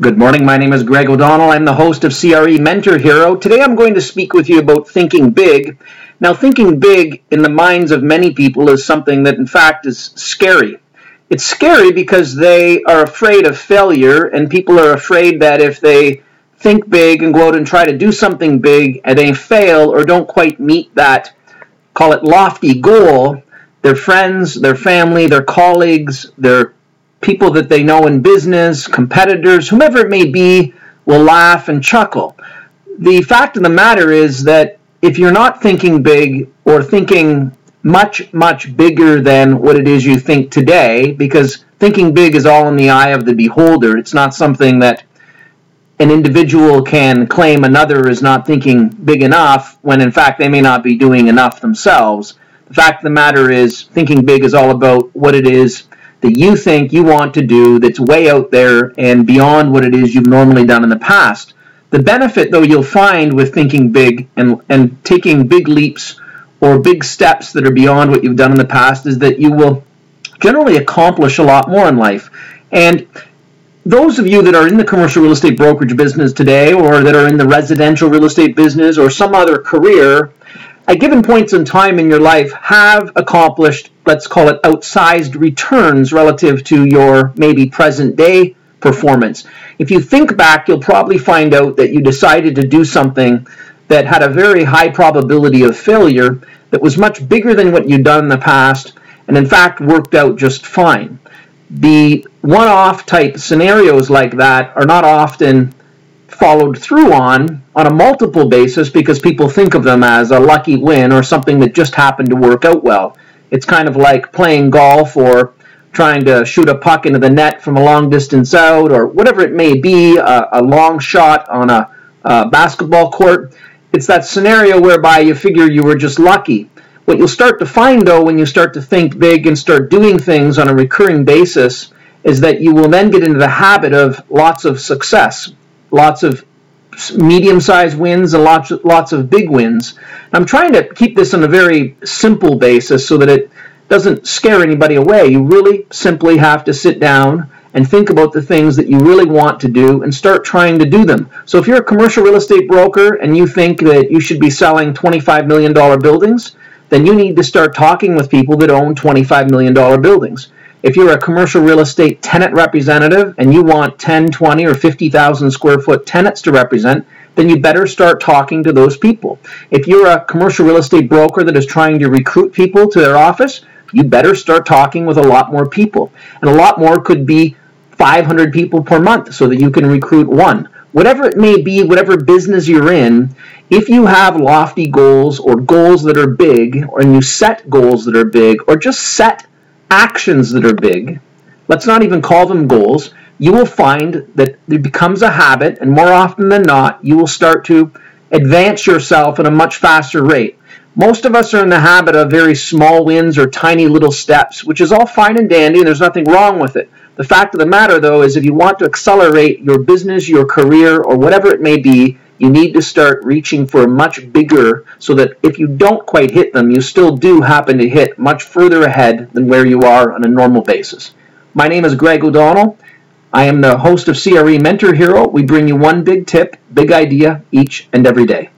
Good morning. My name is Greg O'Donnell. I'm the host of CRE Mentor Hero. Today I'm going to speak with you about thinking big. Now, thinking big in the minds of many people is something that, in fact, is scary. It's scary because they are afraid of failure, and people are afraid that if they think big and go out and try to do something big and they fail or don't quite meet that, call it lofty goal, their friends, their family, their colleagues, their people that they know in business, competitors, whomever it may be, will laugh and chuckle. The fact of the matter is that if you're not thinking big or thinking much, much bigger than what it is you think today, because thinking big is all in the eye of the beholder, it's not something that an individual can claim another is not thinking big enough when in fact they may not be doing enough themselves. The fact of the matter is, thinking big is all about what it is that you think you want to do that's way out there and beyond what it is you've normally done in the past. The benefit, though, you'll find with thinking big and, and taking big leaps or big steps that are beyond what you've done in the past is that you will generally accomplish a lot more in life. And those of you that are in the commercial real estate brokerage business today or that are in the residential real estate business or some other career, at given points in time in your life, have accomplished let's call it outsized returns relative to your maybe present day performance. If you think back, you'll probably find out that you decided to do something that had a very high probability of failure that was much bigger than what you'd done in the past and in fact worked out just fine. The one off type scenarios like that are not often followed through on on a multiple basis because people think of them as a lucky win or something that just happened to work out well. It's kind of like playing golf or trying to shoot a puck into the net from a long distance out or whatever it may be, a, a long shot on a, a basketball court. It's that scenario whereby you figure you were just lucky. What you'll start to find, though, when you start to think big and start doing things on a recurring basis, is that you will then get into the habit of lots of success, lots of medium-sized wins and lots lots of big wins. I'm trying to keep this on a very simple basis so that it doesn't scare anybody away. You really simply have to sit down and think about the things that you really want to do and start trying to do them. So if you're a commercial real estate broker and you think that you should be selling $25 million buildings, then you need to start talking with people that own $25 million buildings. If you're a commercial real estate tenant representative and you want 10, 20, or 50,000 square foot tenants to represent, then you better start talking to those people. If you're a commercial real estate broker that is trying to recruit people to their office, you better start talking with a lot more people. And a lot more could be 500 people per month so that you can recruit one. Whatever it may be, whatever business you're in, if you have lofty goals or goals that are big, or you set goals that are big, or just set actions that are big, let's not even call them goals, you will find that it becomes a habit, and more often than not, you will start to advance yourself at a much faster rate. Most of us are in the habit of very small wins or tiny little steps, which is all fine and dandy, and there's nothing wrong with it. The fact of the matter, though, is if you want to accelerate your business, your career, or whatever it may be, you need to start reaching for much bigger so that if you don't quite hit them, you still do happen to hit much further ahead than where you are on a normal basis. My name is Greg O'Donnell. I am the host of CRE Mentor Hero. We bring you one big tip, big idea each and every day.